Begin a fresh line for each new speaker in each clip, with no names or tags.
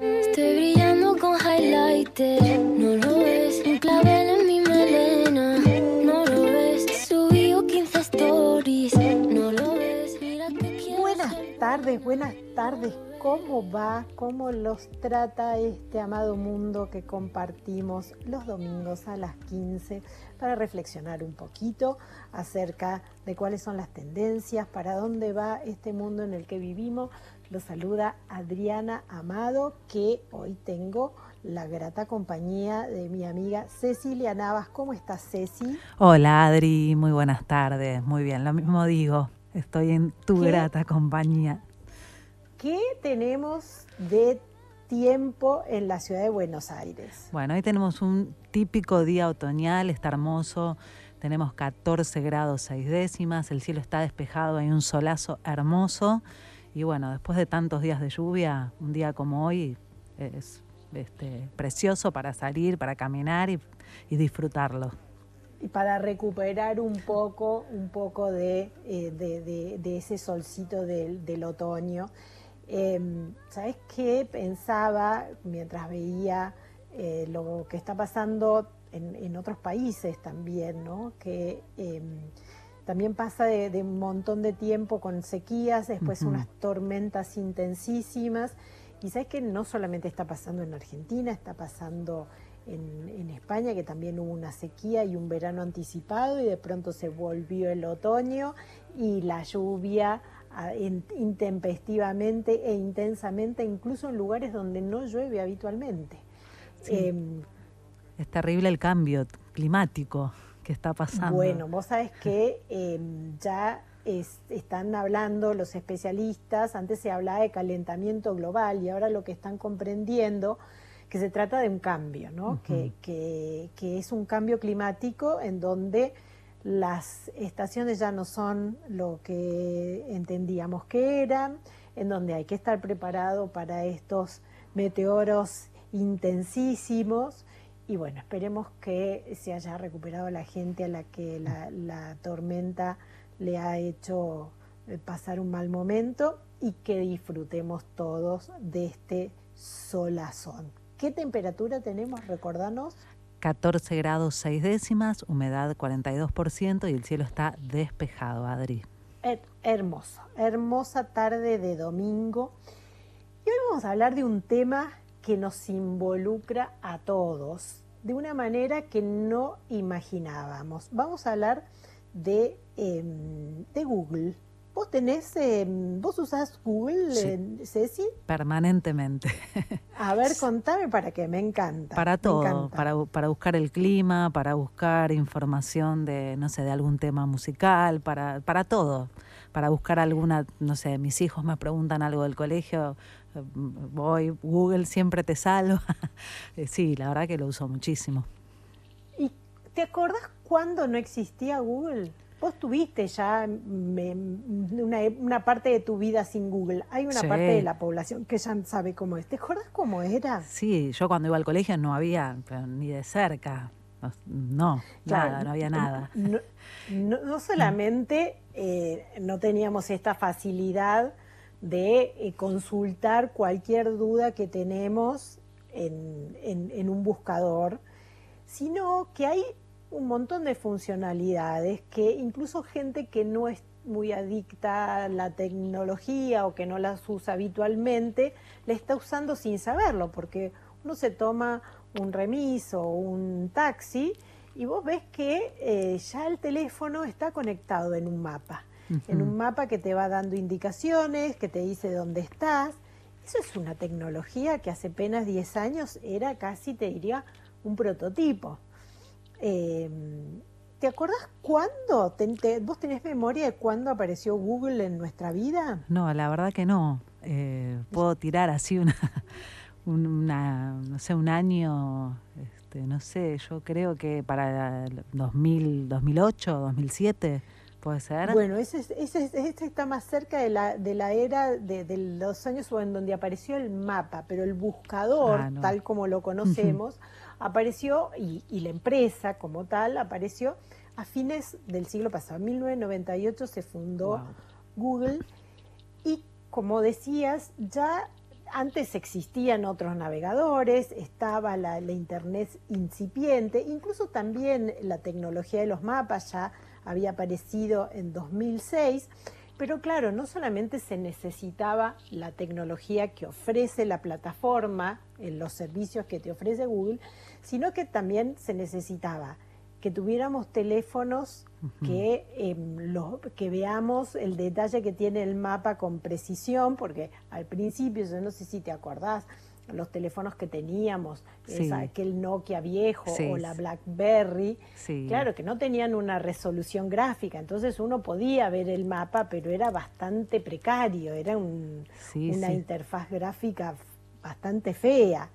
Estoy brillando con highlighter, no lo ves. Un clavel en mi melena, no lo ves. Subí 15 stories, no lo ves. Mira que quiero
Buenas tardes, buenas tardes. ¿Cómo va? ¿Cómo los trata este amado mundo que compartimos los domingos a las 15 para reflexionar un poquito acerca de cuáles son las tendencias, para dónde va este mundo en el que vivimos? Los saluda Adriana Amado, que hoy tengo la grata compañía de mi amiga Cecilia Navas. ¿Cómo estás, Ceci?
Hola Adri, muy buenas tardes. Muy bien, lo mismo digo. Estoy en tu
¿Qué?
grata compañía.
¿Qué tenemos de tiempo en la ciudad de Buenos Aires?
Bueno, hoy tenemos un típico día otoñal, está hermoso. Tenemos 14 grados 6 décimas, el cielo está despejado, hay un solazo hermoso. Y bueno, después de tantos días de lluvia, un día como hoy es este, precioso para salir, para caminar y, y disfrutarlo.
Y para recuperar un poco, un poco de, eh, de- de- de ese solcito del, del otoño. Em, ¿Sabes qué? Pensaba mientras veía eh, lo que está pasando en, en otros países también, ¿no? Que em, también pasa de, de un montón de tiempo con sequías, después unas tormentas intensísimas. Y sabes que no solamente está pasando en Argentina, está pasando en, en España, que también hubo una sequía y un verano anticipado, y de pronto se volvió el otoño y la lluvia intempestivamente e intensamente, incluso en lugares donde no llueve habitualmente.
Sí.
Em,
Es terrible el cambio climático que está pasando.
Bueno, vos sabés que em, ya es- están hablando los especialistas, antes se hablaba de calentamiento global y ahora lo que están comprendiendo que se trata de un cambio, ¿no? Que- que es un cambio climático en donde las estaciones ya no son lo que entendíamos que eran, en donde hay que estar preparado para estos meteoros intensísimos. Y bueno, esperemos que se haya recuperado la gente a la que la, tormenta le ha hecho eh, pasar un mal momento y que disfrutemos todos de este solazón. ¿Qué temperatura tenemos? Recordanos.
14 grados 6 décimas, humedad 42% y el cielo está despejado, Adri.
Her- hermoso, hermosa tarde de domingo. Y hoy vamos a hablar de un tema que nos involucra a todos de una manera que no imaginábamos. Vamos a hablar de, em, de Google. ¿Vos tenés, em, vos usás Google,
Sí.
eh, Ceci?
Permanentemente.
A ver, contame para que me encanta.
Para todo,
encanta.
para, para buscar el clima, para buscar información de, no sé, de algún tema musical, para, para todo. Para buscar alguna, no sé, mis hijos me preguntan algo del colegio, eh, voy, Google siempre te salva. Eh, sí, la verdad que lo uso muchísimo.
¿Y te acordás cuándo no existía Google? Vos tuviste ya me- una, una parte de tu vida sin Google. Hay una
Sí.
parte de la población que ya sabe cómo es. ¿Te acordás cómo era?
Sí, yo cuando iba al colegio no había, pero ni de cerca, no, no,
Claro,
nada, no había nada.
No, no- no solamente eh, no teníamos esta facilidad de eh, consultar cualquier duda que tenemos en, en- en un buscador, sino que hay un montón de funcionalidades que incluso gente que no es muy adicta a la tecnología o que no las usa habitualmente, la está usando sin saberlo, porque uno se toma un remis o un taxi y vos ves que eh, ya el teléfono está conectado en un mapa, en un mapa que te va dando indicaciones, que te dice dónde estás. Eso es una tecnología que hace apenas 10 años era casi, te diría, un prototipo. Eh, ¿Te acordás cuándo? ¿Ten- te- ¿Vos tenés memoria de cuándo apareció Google en nuestra vida?
No, la verdad que no. Eh, puedo tirar así una, un- una, no sé, un año, este, no sé, yo creo que para el 2000, 2008, 2007, puede ser.
Bueno, ese, es- ese, es- ese está más cerca de la, de la era de, de los años en donde apareció el mapa, pero el buscador,
Ah, no.
tal como lo conocemos, apareció, y, y la empresa como tal, apareció a fines del siglo pasado. En 1998 se fundó. Google y como decías, ya antes existían otros navegadores, estaba la, Internet incipiente, incluso también la tecnología de los mapas ya había aparecido en 2006, pero claro, no solamente se necesitaba la tecnología que ofrece la plataforma, en los servicios que te ofrece Google, sino que también se necesitaba que tuviéramos teléfonos que, em, que veamos el detalle que tiene el mapa con precisión, porque al principio, yo no sé si te acordás, los teléfonos que teníamos, aquel Nokia viejo o la BlackBerry, claro que no tenían una resolución gráfica, entonces uno podía ver el mapa, pero era bastante precario, era una interfaz gráfica bastante fea.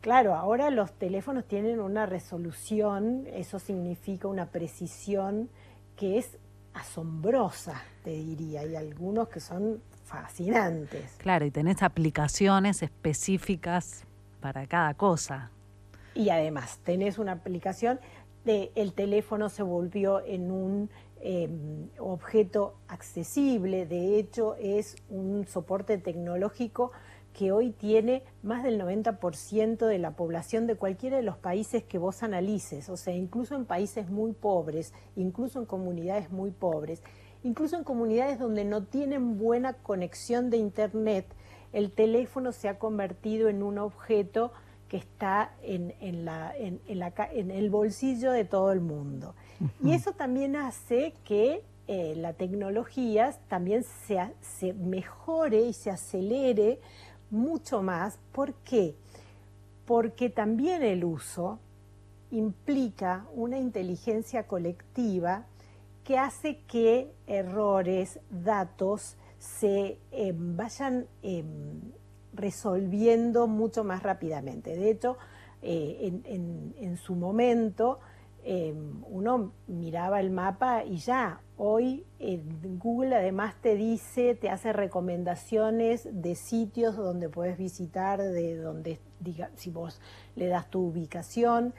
Claro, ahora los teléfonos tienen una resolución, eso significa una precisión que es asombrosa, te diría, y algunos que son fascinantes.
Claro, y tenés aplicaciones específicas para cada cosa.
Y además, tenés una aplicación, de, el teléfono se volvió en un em, objeto accesible, de hecho es un soporte tecnológico que hoy tiene más del 90% de la población de cualquiera de los países que vos analices, o sea, incluso en países muy pobres, incluso en comunidades muy pobres, incluso en comunidades donde no tienen buena conexión de Internet, el teléfono se ha convertido en un objeto que está en, la, en, el bolsillo de todo el mundo. Y eso también hace que eh, la tecnología también se, se mejore y se acelere mucho más. ¿Por qué? Porque también el uso implica una inteligencia colectiva que hace que errores, datos se em, vayan em, resolviendo mucho más rápidamente. De hecho, eh, en, su momento em, uno miraba el mapa y ya, Hoy Google además te dice, te hace recomendaciones de sitios donde puedes visitar, de donde, diga, si vos le das tu ubicación,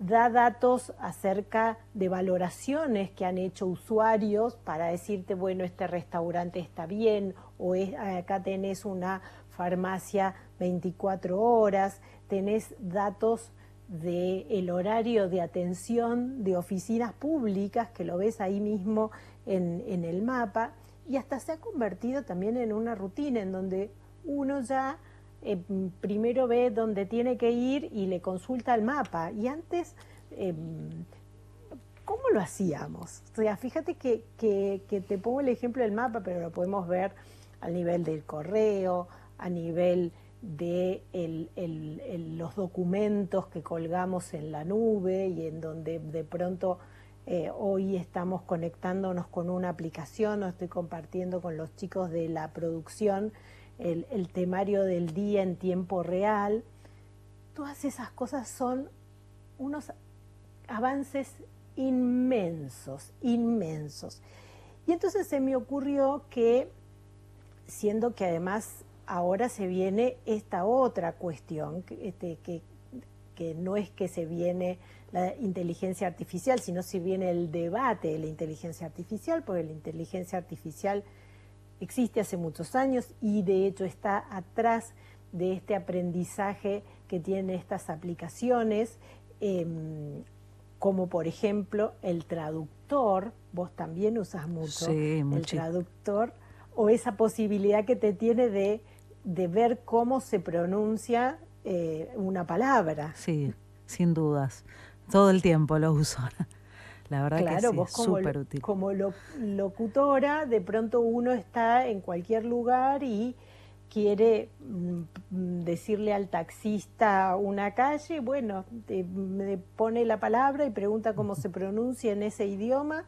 da datos acerca de valoraciones que han hecho usuarios para decirte, bueno, este restaurante está bien o acá tenés una farmacia 24 horas, tenés datos del horario de atención de oficinas públicas, que lo ves ahí mismo en, el mapa, y hasta se ha convertido también en una rutina en donde uno ya eh, primero ve dónde tiene que ir y le consulta el mapa. Y antes, em, ¿cómo lo hacíamos? O sea, fíjate que, que, que te pongo el ejemplo del mapa, pero lo podemos ver a nivel del correo, a nivel de los documentos que colgamos en la nube y en donde de pronto eh, hoy estamos conectándonos con una aplicación o estoy compartiendo con los chicos de la producción el, temario del día en tiempo real. Todas esas cosas son unos avances inmensos, inmensos. Y entonces se me ocurrió que, siendo que además ahora se viene esta otra cuestión, este, que, que, no es que se viene la inteligencia artificial, sino si viene el debate de la inteligencia artificial, porque la inteligencia artificial existe hace muchos años y de hecho está atrás de este aprendizaje que tienen estas aplicaciones, em, como por ejemplo el traductor, vos también usas mucho el traductor, o esa posibilidad que te tiene de de ver cómo se pronuncia eh, una palabra.
Sí, sin dudas. Todo el tiempo lo uso. La verdad que sí, es súper útil.
Como locutora, de pronto uno está en cualquier lugar y quiere mm, decirle al taxista una calle, bueno, me pone la palabra y pregunta cómo se pronuncia en ese idioma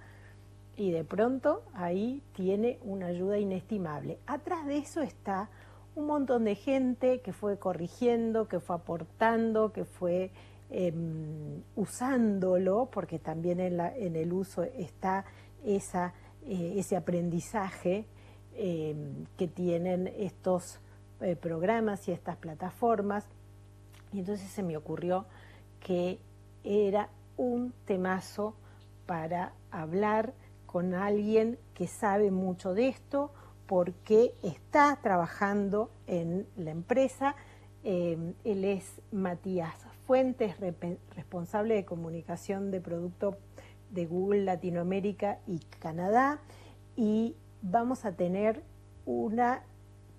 y de pronto ahí tiene una ayuda inestimable. Atrás de eso está un montón de gente que fue corrigiendo, que fue aportando, que fue em, usándolo, porque también en, el uso está esa, eh, ese aprendizaje em, que tienen estos eh, programas y estas plataformas. Y entonces se me ocurrió que era un temazo para hablar con alguien que sabe mucho de esto porque está trabajando en la empresa. Eh, él es Matías Fuentes, responsable de comunicación de producto de Google Latinoamérica y Canadá. Y vamos a tener una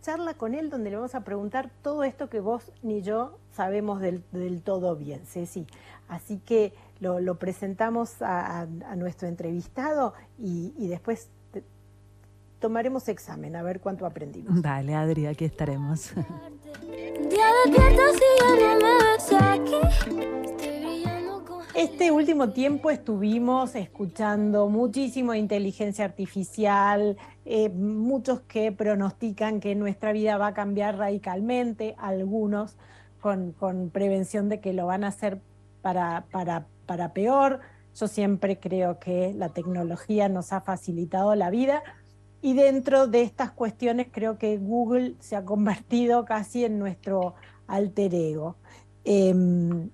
charla con él donde le vamos a preguntar todo esto que vos ni yo sabemos del, todo bien, Ceci. Así que lo, presentamos a, nuestro entrevistado y, después tomaremos examen a ver cuánto aprendimos.
Dale, Adri, aquí estaremos.
Este último tiempo estuvimos escuchando muchísimo inteligencia artificial, eh, muchos que pronostican que nuestra vida va a cambiar radicalmente, algunos con, prevención de que lo van a hacer para, para, para peor. Yo siempre creo que la tecnología nos ha facilitado la vida y dentro de estas cuestiones creo que Google se ha convertido casi en nuestro alter ego. Em,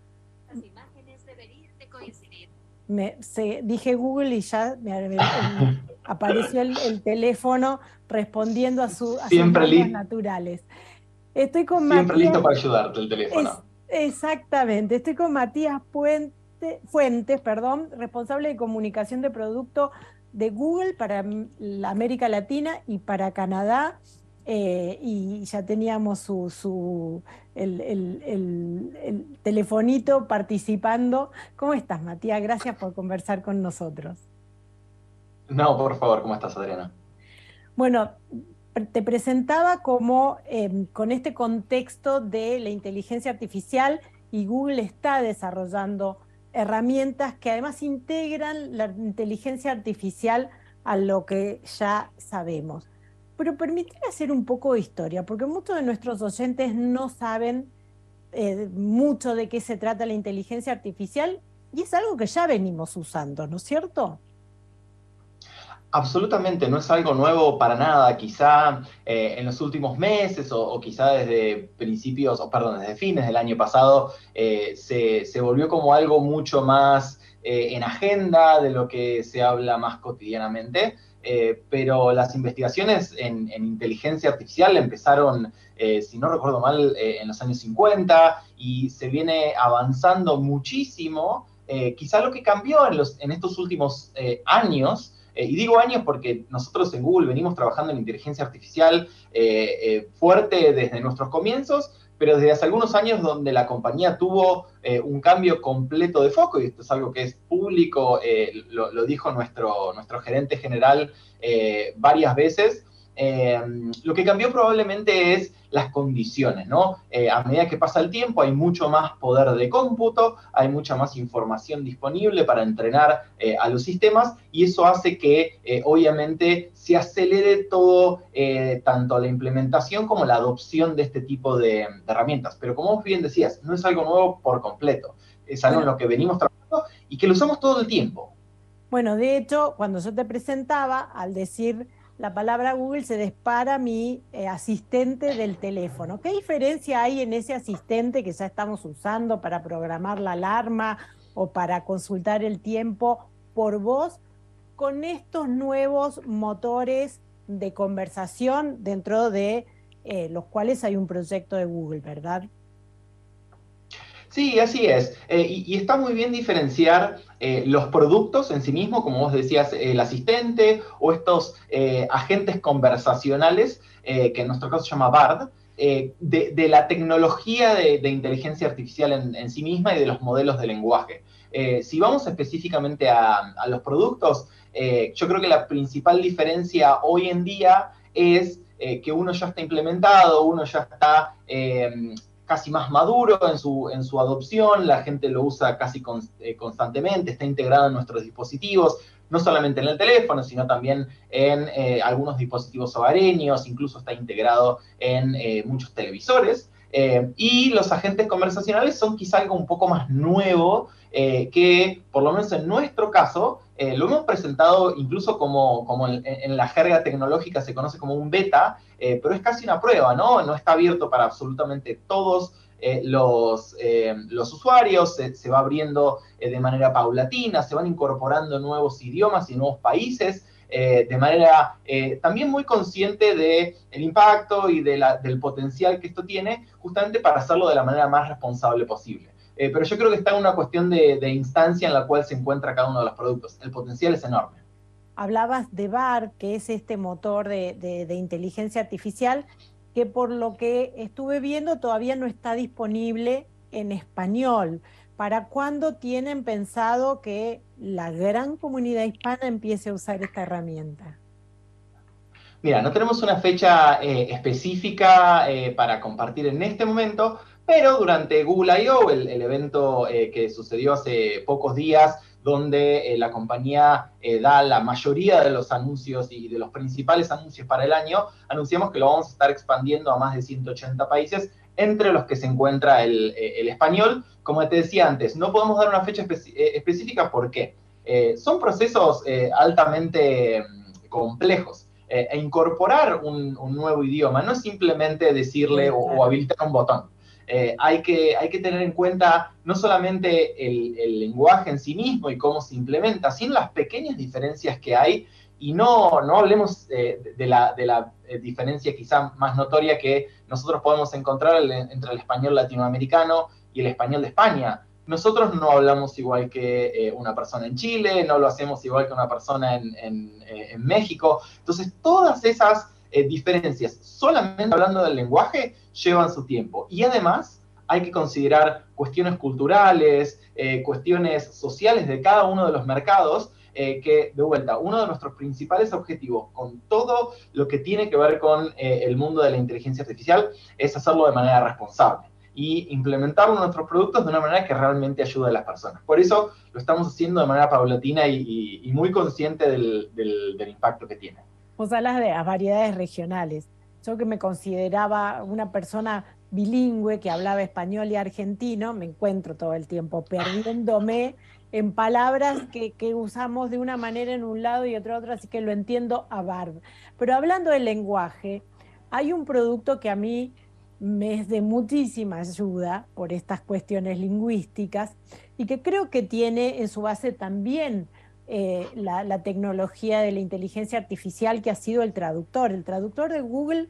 me, dije Google y ya me, apareció el, teléfono respondiendo a, su, sus naturales.
Estoy con Siempre listo para ayudarte el teléfono.
exactamente, estoy con Matías Puente, Fuentes, perdón, responsable de comunicación de producto de Google para la América Latina y para Canadá. Eh, y ya teníamos su, su el, el, telefonito participando. ¿Cómo estás, Matías? Gracias por conversar con nosotros.
No, por favor, ¿cómo estás, Adriana?
Bueno, te presentaba como em, con este contexto de la inteligencia artificial y Google está desarrollando herramientas que además integran la inteligencia artificial a lo que ya sabemos pero permitir hacer un poco de historia, porque muchos de nuestros oyentes no saben eh, mucho de qué se trata la inteligencia artificial y es algo que ya venimos usando, ¿no es cierto?
Absolutamente, no es algo nuevo para nada. Quizá eh, en los últimos meses o, quizá desde principios, o perdón, desde fines del año pasado, eh, se, se, volvió como algo mucho más en agenda de lo que se habla más cotidianamente. Eh, pero las investigaciones en, inteligencia artificial empezaron, eh, si no recuerdo mal, eh, en los años 50 y se viene avanzando muchísimo. quizá lo que cambió en, los, en estos últimos años, y digo años porque nosotros en Google venimos trabajando en inteligencia artificial fuerte desde nuestros comienzos, pero desde hace algunos años donde la compañía tuvo eh, un cambio completo de foco, y esto es algo que es público, eh, lo, dijo nuestro, nuestro gerente general eh, varias veces, lo que cambió probablemente es las condiciones, ¿no? Eh, a medida que pasa el tiempo hay mucho más poder de cómputo, hay mucha más información disponible para entrenar eh, a los sistemas y eso hace que eh, obviamente se acelere todo, tanto la implementación como la adopción de este tipo de, herramientas. Pero como bien decías, no es algo nuevo por completo, es algo en lo que venimos trabajando y que lo usamos todo el tiempo.
Bueno, de hecho, cuando yo te presentaba, al decir la palabra Google se dispara mi eh, asistente del teléfono. ¿Qué diferencia hay en ese asistente que ya estamos usando para programar la alarma o para consultar el tiempo por voz con estos nuevos motores de conversación dentro de eh, los cuales hay un proyecto de Google, ¿verdad?
Sí, así es. Eh, y, está muy bien diferenciar eh, los productos en sí mismos, como vos decías, el asistente o estos eh, agentes conversacionales, que en nuestro caso se llama BARD, de, la tecnología de, inteligencia artificial en, sí misma y de los modelos de lenguaje. si vamos específicamente a, a los productos, yo creo que la principal diferencia hoy en día es que uno ya está implementado, uno ya está casi más maduro en su, en su adopción, la gente lo usa casi eh, constantemente, está integrado en nuestros dispositivos, no solamente en el teléfono, sino también en eh, algunos dispositivos hogareños, incluso está integrado en eh, muchos televisores. Y los agentes conversacionales son quizá algo un poco más nuevo que, por lo menos en nuestro caso, lo hemos presentado incluso como, como en, la jerga tecnológica se conoce como un beta, eh, pero es casi una prueba, ¿no? No está abierto para absolutamente todos eh, los, eh, los, usuarios, se, va abriendo de manera paulatina, se van incorporando nuevos idiomas y nuevos países. De manera también muy consciente del el impacto y de del potencial que esto tiene, justamente para hacerlo de la manera más responsable posible. pero yo creo que está en una cuestión de, instancia en la cual se encuentra cada uno de los productos. El potencial es enorme.
Hablabas de BAR, que es este motor de inteligencia artificial, que por lo que estuve viendo todavía no está disponible en español. ¿Para cuándo tienen pensado que la gran comunidad hispana empiece a usar esta herramienta?
Mira, no tenemos una fecha eh, específica eh, para compartir en este momento, pero durante Google I.O., el, evento eh, que sucedió hace pocos días, donde la compañía da la mayoría de los anuncios y de los principales anuncios para el año, anunciamos que lo vamos a estar expandiendo a más de 180 países entre los que se encuentra el, español. Como te decía antes, no podemos dar una fecha eh, específica porque eh, son procesos altamente mm, complejos. e incorporar un, nuevo idioma no es simplemente decirle o, habilitar un botón. hay, que, hay que tener en cuenta no solamente el, el, lenguaje en sí mismo y cómo se implementa, sino las pequeñas diferencias que hay y no, no hablemos de, la, de, la, eh, diferencia quizá más notoria que nosotros podemos encontrar entre el español latinoamericano y el español de España. Nosotros no hablamos igual que eh, una persona en Chile, no lo hacemos igual que una persona en, eh, México. Entonces, todas esas diferencias, solamente hablando del lenguaje, llevan su tiempo. Y además, hay que considerar cuestiones culturales, cuestiones sociales de cada uno de los mercados, eh, que, de vuelta, uno de nuestros principales objetivos con todo lo que tiene que ver con eh, el mundo de la inteligencia artificial es hacerlo de manera responsable y implementarlo en nuestros productos de una manera que realmente ayude a las personas. Por eso lo estamos haciendo de manera paulatina y, muy consciente del, impacto que tiene.
Vos hablas de las variedades regionales. Yo que me consideraba una persona bilingüe que hablaba español y argentino, me encuentro todo el tiempo perdiéndome en palabras que, usamos de una manera en un lado y otro otro, así que lo entiendo a barb. Pero hablando del lenguaje, hay un producto que a mí me es de muchísima ayuda por estas cuestiones lingüísticas y que creo que tiene en su base también eh, la, tecnología de la inteligencia artificial que ha sido el traductor. El traductor de Google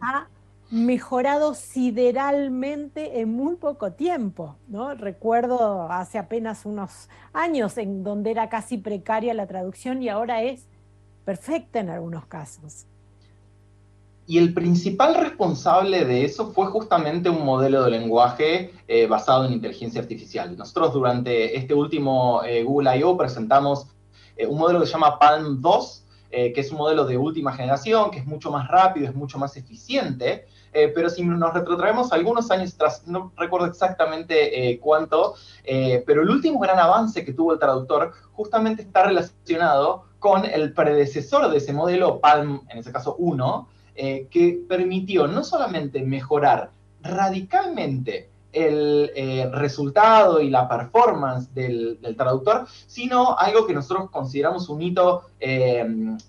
ha mejorado sideralmente en muy poco tiempo, ¿no? Recuerdo hace apenas unos años en donde era casi precaria la traducción y ahora es perfecta en algunos casos.
Y el principal responsable de eso fue justamente un modelo de lenguaje eh, basado en inteligencia artificial. Nosotros durante este último eh, Google I.O. presentamos eh, un modelo que se llama Palm 2, que es un modelo de última generación, que es mucho más rápido, es mucho más eficiente, eh, pero si nos retrotraemos algunos años atrás, no recuerdo exactamente eh, cuánto, eh, pero el último gran avance que tuvo el traductor justamente está relacionado con el predecesor de ese modelo, Palm, en ese caso 1, que permitió no solamente mejorar radicalmente el resultado y la performance del, traductor, sino algo que nosotros consideramos un hito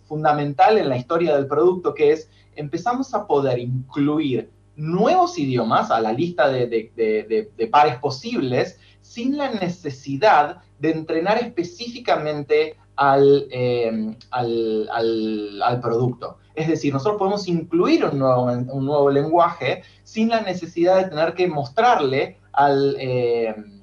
fundamental en la historia del producto, que es empezamos a poder incluir nuevos idiomas a la lista de, pares posibles sin la necesidad de entrenar específicamente al, producto. Es decir, nosotros podemos incluir un nuevo, un nuevo, lenguaje sin la necesidad de tener que mostrarle al, em,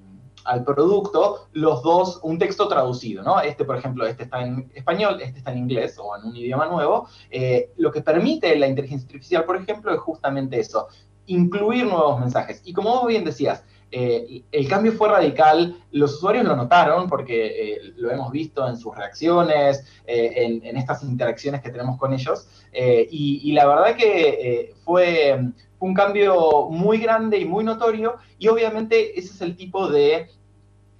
al producto los dos, un texto traducido, ¿no? Este, por ejemplo, este está en español, este está en inglés o en un idioma nuevo. Eh, lo que permite la inteligencia artificial, por ejemplo, es justamente eso, incluir nuevos mensajes. Y como vos bien decías, eh, el cambio fue radical, los usuarios lo notaron porque eh, lo hemos visto en sus reacciones, en, estas interacciones que tenemos con ellos, y, la verdad que fue, un cambio muy grande y muy notorio, y obviamente ese es el tipo de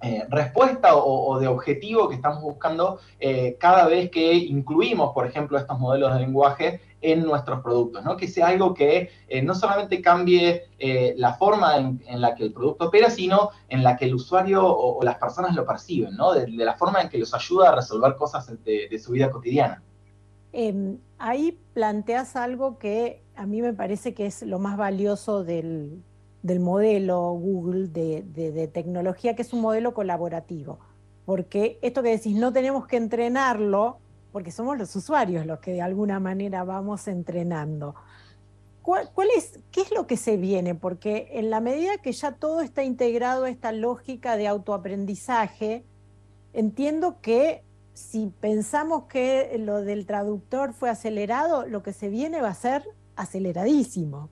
eh, respuesta o, de objetivo que estamos buscando eh, cada vez que incluimos, por ejemplo, estos modelos de lenguaje en nuestros productos, ¿no? que sea algo que eh, no solamente cambie la forma en, la que el producto opera, sino en la que el usuario o, las personas lo perciben, ¿no? de, la forma en que los ayuda a resolver cosas de, su vida cotidiana.
Em, ahí planteas algo que a mí me parece que es lo más valioso del, modelo Google de, tecnología, que es un modelo colaborativo. Porque esto que decís, no tenemos que entrenarlo porque somos los usuarios los que de alguna manera vamos entrenando. ¿Cuál, es, ¿Qué es lo que se viene? Porque en la medida que ya todo está integrado a esta lógica de autoaprendizaje, entiendo que si pensamos que lo del traductor fue acelerado, lo que se viene va a ser aceleradísimo.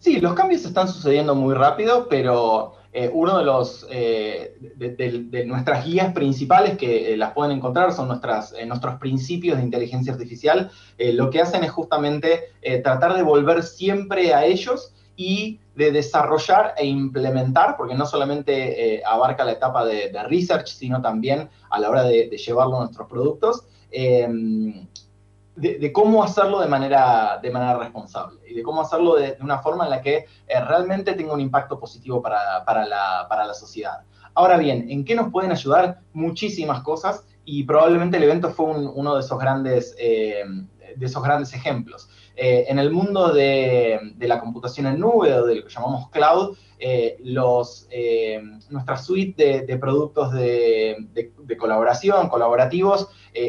Sí, los cambios están sucediendo muy rápido, pero eh, uno de los eh, de, nuestras guías principales que eh, las pueden encontrar son nuestras, nuestros principios de inteligencia artificial. lo que hacen es justamente tratar de volver siempre a ellos y de desarrollar e implementar, porque no solamente abarca la etapa de, research, sino también a la hora de, llevarlo a nuestros productos de, cómo hacerlo de manera, de manera responsable y de cómo hacerlo de, una forma en la que eh, realmente tenga un impacto positivo para, para, la, para, la, sociedad. Ahora bien, ¿en qué nos pueden ayudar? Muchísimas cosas y probablemente el evento fue uno de esos grandes, eh, de esos grandes ejemplos. Eh, en el mundo de, de, la computación en nube o de lo que llamamos cloud, los, nuestra suite de, productos de, colaboración, colaborativos,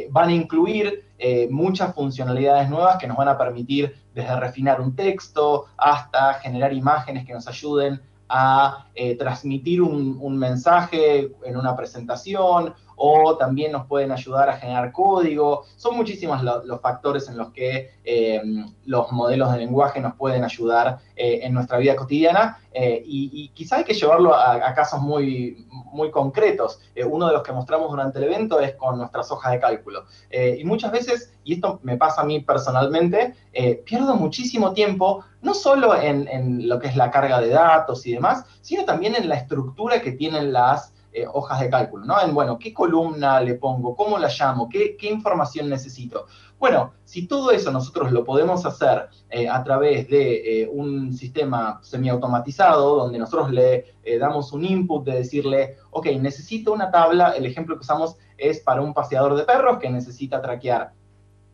van a incluir eh, muchas funcionalidades nuevas que nos van a permitir desde refinar un texto hasta generar imágenes que nos ayuden a eh, transmitir un, mensaje en una presentación o también nos pueden ayudar a generar código. Son muchísimos los factores en los que eh, los modelos de lenguaje nos pueden ayudar eh, en nuestra vida cotidiana y, quizá hay que llevarlo a, casos muy, muy concretos. uno de los que mostramos durante el evento es con nuestras hojas de cálculo. y muchas veces, y esto me pasa a mí personalmente, pierdo muchísimo tiempo no solo en, en lo que es la carga de datos y demás, sino también en la estructura que tienen las eh, hojas de cálculo, ¿no? En, bueno, ¿qué columna le pongo? ¿Cómo la llamo? ¿Qué, información necesito? Bueno, si todo eso nosotros lo podemos hacer eh, a través de eh, un sistema semiautomatizado, donde nosotros le damos un input de decirle, ok, necesito una tabla, el ejemplo que usamos es para un paseador de perros que necesita traquear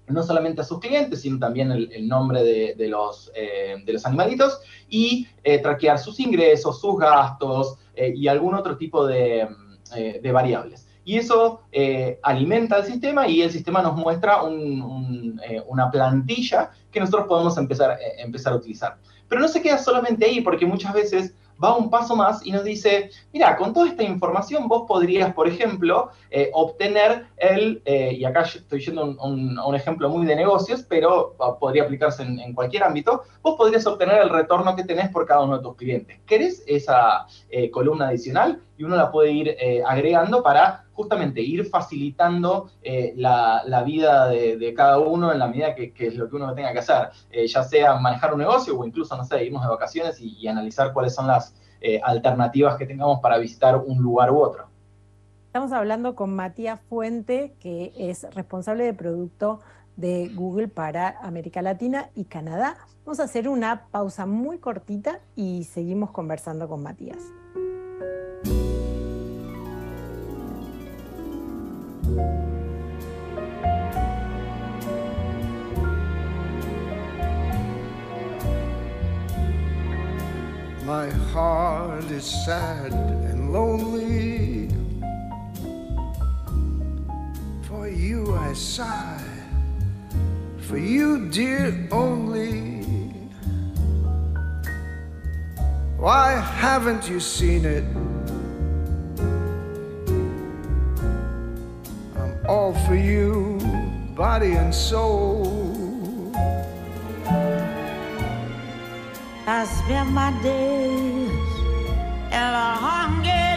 no solamente a sus clientes, sino también el, nombre de, los, de los animalitos y traquear sus ingresos, sus gastos, eh, y algún otro tipo de, eh, variables. Y eso eh, alimenta el sistema y el sistema nos muestra una plantilla que nosotros podemos empezar, empezar a utilizar. Pero no se queda solamente ahí, porque muchas veces va un paso más y nos dice, mira, con toda esta información vos podrías, por ejemplo, eh, obtener el, eh, y acá estoy yendo a un, ejemplo muy de negocios, pero podría aplicarse en, cualquier ámbito, vos podrías obtener el retorno que tenés por cada uno de tus clientes. ¿Querés esa eh, columna adicional? Y uno la puede ir agregando para justamente ir facilitando la, vida de, cada uno en la medida que, es lo que uno tenga que hacer, ya sea manejar un negocio o incluso, no sé, irnos de vacaciones y analizar cuáles son las eh, alternativas que tengamos para visitar un lugar u otro.
Estamos hablando con Matías Fuente, que es responsable de producto de Google para América Latina y Canadá. Vamos a hacer una pausa muy cortita y seguimos conversando con Matías.
My heart is sad and lonely. For you I sigh, for you, dear, only. Why haven't you seen it? All for you, body and soul.
I spend my days in a hunger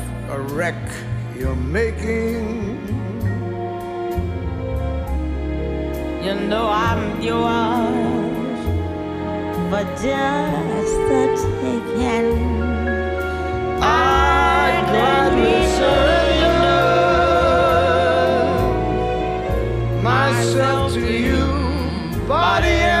wreck you're making.
You know I'm yours for just the taking.
I gladly surrender myself to you, body and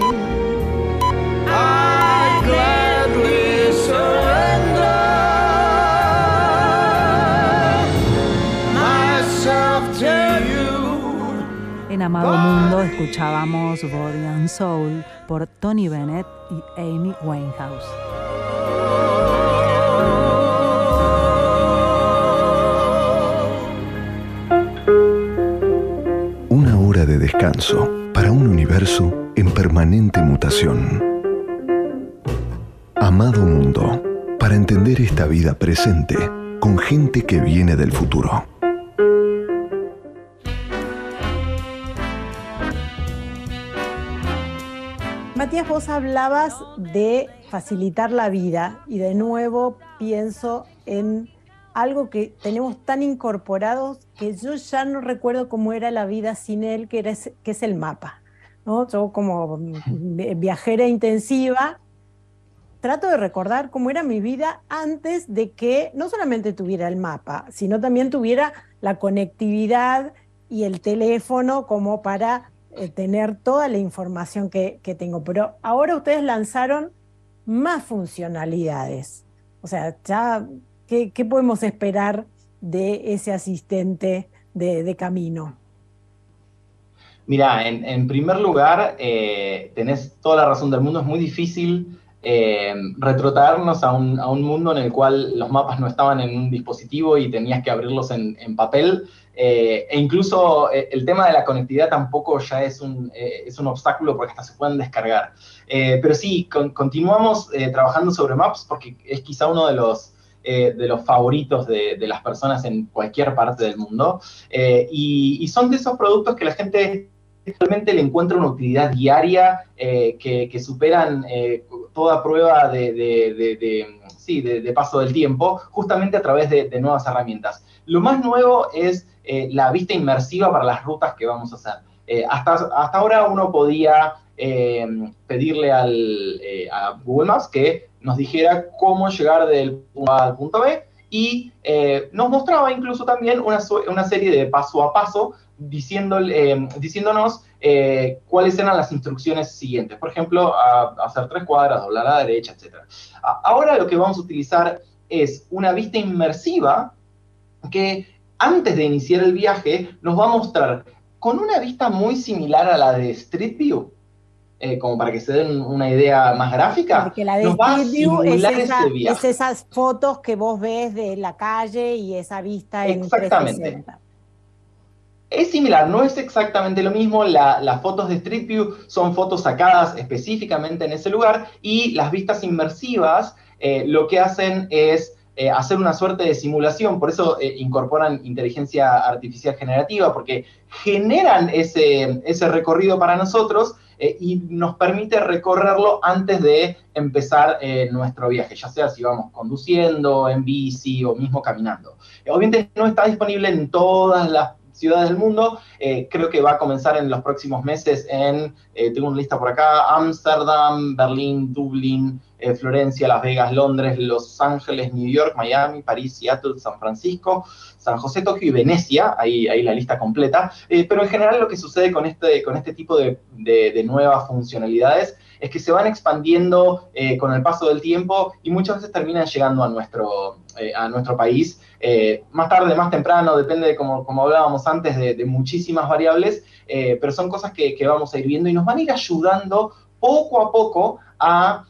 Escuchábamos Body and Soul por Tony Bennett y Amy Winehouse.
Una hora de descanso para un universo en permanente mutación. Amado Mundo, para entender esta vida presente con gente que viene del futuro.
Matías, vos hablabas de facilitar la vida y de nuevo pienso en algo que tenemos tan incorporados que yo ya no recuerdo cómo era la vida sin él, que, era que es el mapa. ¿no? Yo como vi- viajera intensiva trato de recordar cómo era mi vida antes de que no solamente tuviera el mapa, sino también tuviera la conectividad y el teléfono como para eh, tener toda la información que, tengo. Pero ahora ustedes lanzaron más funcionalidades. O sea, ¿qué, podemos esperar de ese asistente de, camino?
Mira, en, en primer lugar, eh, tenés toda la razón del mundo, es muy difícil eh, retrotraernos a un, a un mundo en el cual los mapas no estaban en un dispositivo y tenías que abrirlos en, en papel. eh, e incluso eh, el tema de la conectividad tampoco ya es un, eh, es un obstáculo porque hasta se pueden descargar. Pero sí, con- continuamos trabajando sobre Maps porque es quizá uno de los, de los favoritos de, de las personas en cualquier parte del mundo. Eh, y son de esos productos que la gente realmente le encuentra una utilidad diaria eh, que, superan eh, toda prueba de, de- paso del tiempo, justamente a través de, nuevas herramientas. Lo más nuevo es eh, la vista inmersiva para las rutas que vamos a hacer. Hasta, hasta ahora uno podía pedirle al, a Google Maps que nos dijera cómo llegar del punto A al punto B y nos mostraba incluso también una, una serie de paso a paso diciéndole, eh, diciéndonos eh, cuáles eran las instrucciones siguientes. Por ejemplo, a, a hacer tres cuadras, doblar a la derecha, etc. A- ahora lo que vamos a utilizar es una vista inmersiva que antes de iniciar el viaje nos va a mostrar con una vista muy similar a la de Street View, eh, como para que se den una idea más gráfica.
Porque la de
nos va
View es, esa- es esas fotos que vos ves de la calle y esa vista en
Exactamente.
360.
Es similar, no es exactamente lo mismo. la- las fotos de Street View son fotos sacadas específicamente en ese lugar y las vistas inmersivas eh, lo que hacen es eh, hacer una suerte de simulación, por eso eh, incorporan inteligencia artificial generativa, porque generan ese, recorrido para nosotros y nos permite recorrerlo antes de empezar nuestro viaje, ya sea si vamos conduciendo, en bici o mismo caminando. Obviamente no está disponible en todas las ciudades del mundo, eh, creo que va a comenzar en los próximos meses en, eh, tengo una lista por acá, Ámsterdam, Berlín, Dublín, eh, Florencia, Las Vegas, Londres, Los Ángeles, New York, Miami, París, Seattle, San Francisco, San José, Tokio y Venecia, ahí, ahí la lista completa. Pero en general lo que sucede con este, con este tipo de, de- de nuevas funcionalidades es que se van expandiendo eh, con el paso del tiempo y muchas veces terminan llegando a nuestro, eh, a nuestro país. Eh, más tarde, más temprano, depende de como, como hablábamos antes, de, muchísimas variables, pero son cosas que, que, vamos a ir viendo y nos van a ir ayudando poco a poco a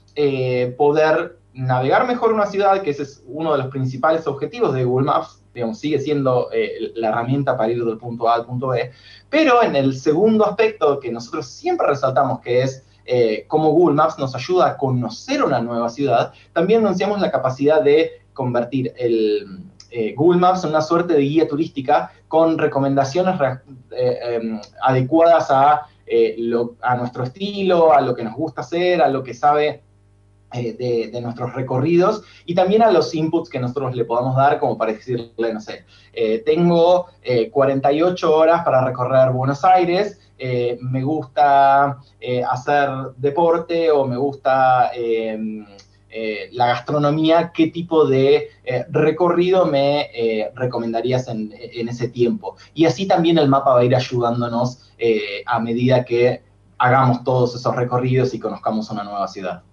poder navegar mejor una ciudad, que ese es uno de los principales objetivos de Google Maps, digamos, sigue siendo la herramienta para ir del punto A al punto B, pero en el segundo aspecto que nosotros siempre resaltamos, que es eh, cómo Google Maps nos ayuda a conocer una nueva ciudad, también anunciamos la capacidad de convertir el eh, Google Maps en una suerte de guía turística con recomendaciones em, adecuadas a, a nuestro estilo, a lo que nos gusta hacer, a lo que sabe eh, de, nuestros recorridos y también a los inputs que nosotros le podamos dar, como para decirle, no sé, eh, tengo 48 eh, horas para recorrer Buenos Aires, me gusta hacer deporte o me gusta em, la gastronomía, ¿qué tipo de recorrido me recomendarías en, en, ese tiempo? Y así también el mapa va a ir ayudándonos a medida que hagamos todos esos recorridos y conozcamos una nueva ciudad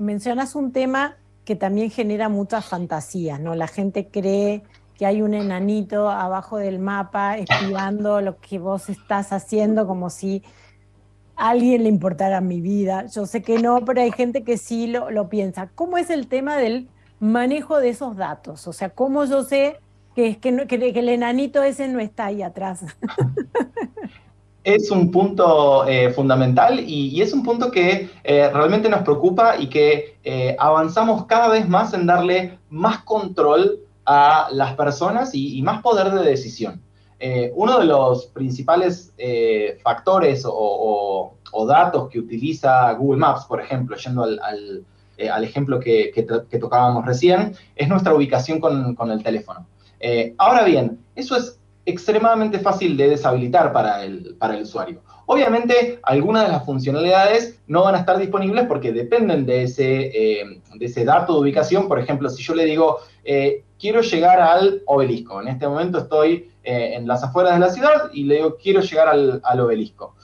mencionas un tema que también genera muchas fantasías, ¿no? La gente cree que hay un enanito abajo del mapa espiando lo que vos estás haciendo como si a alguien le importara mi vida. Yo sé que no, pero hay gente que sí lo, lo piensa. ¿Cómo es el tema del manejo de esos datos? O sea, ¿cómo yo sé que, que, que el enanito ese no está ahí atrás?
es un punto eh, fundamental y, es un punto que eh, realmente nos preocupa y que eh, avanzamos cada vez más en darle más control a las personas y, más poder de decisión. uno de los principales factores o, datos que utiliza Google Maps, por ejemplo, yendo al, ejemplo que, tocábamos recién, es nuestra ubicación con, con el teléfono. ahora bien, eso es extremadamente fácil de deshabilitar para el, para el usuario. Obviamente, algunas de las funcionalidades no van a estar disponibles porque dependen de ese, eh, de ese dato de ubicación. Por ejemplo, si yo le digo, eh, quiero llegar al obelisco, en este momento estoy eh, en las afueras de la ciudad y le digo, quiero llegar al, al obelisco.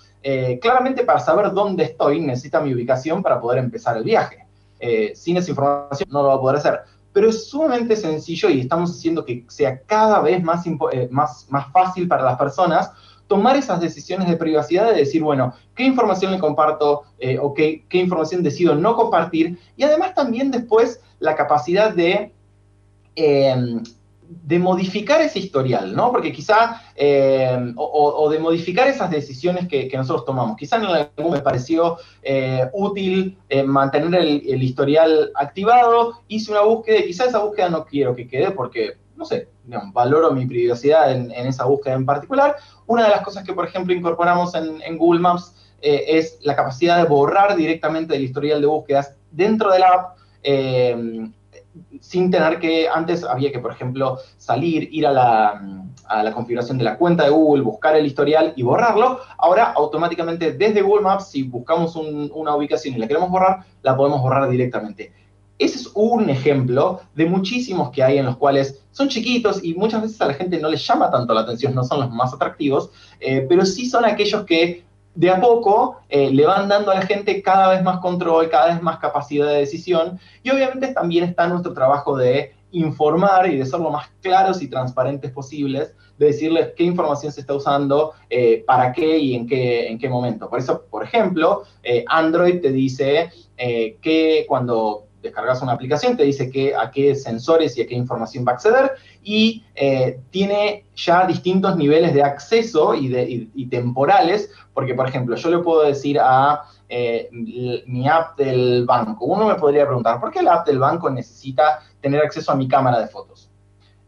claramente, para saber dónde estoy, necesita mi ubicación para poder empezar el viaje. sin esa información no lo va a poder hacer pero es sumamente sencillo y estamos haciendo que sea cada vez más, eh, más, más fácil para las personas tomar esas decisiones de privacidad de decir, bueno, qué información le comparto eh, o qué, qué, información decido no compartir. Y además también después la capacidad de em, de modificar ese historial, ¿no? Porque quizá, eh, o, de modificar esas decisiones que, nosotros tomamos. Quizá en algún me pareció eh, útil eh, mantener el, historial activado, hice una búsqueda quizá esa búsqueda no quiero que quede porque, no sé, valoro mi privacidad en, esa búsqueda en particular. Una de las cosas que, por ejemplo, incorporamos en, en Google Maps es la capacidad de borrar directamente el historial de búsquedas dentro de la app sin tener que, antes había que, por ejemplo, salir, ir a la, configuración de la cuenta de Google, buscar el historial y borrarlo. Ahora, automáticamente desde Google Maps, si buscamos una ubicación y la queremos borrar, la podemos borrar directamente. Ese es un ejemplo de muchísimos que hay en los cuales son chiquitos y muchas veces a la gente no les llama tanto la atención, no son los más atractivos, eh, pero sí son aquellos que de a poco eh, le van dando a la gente cada vez más control, cada vez más capacidad de decisión y obviamente también está nuestro trabajo de informar y de ser lo más claros y transparentes posibles, de decirles qué información se está usando, eh, para qué y en qué, en qué momento. Por eso, por ejemplo, eh, Android te dice que cuando descargas una aplicación, te dice que, a qué sensores y a qué información va a acceder y eh, tiene ya distintos niveles de acceso y, de, temporales, porque por ejemplo, yo le puedo decir a eh, mi app del banco, uno me podría preguntar, ¿por qué la app del banco necesita tener acceso a mi cámara de fotos?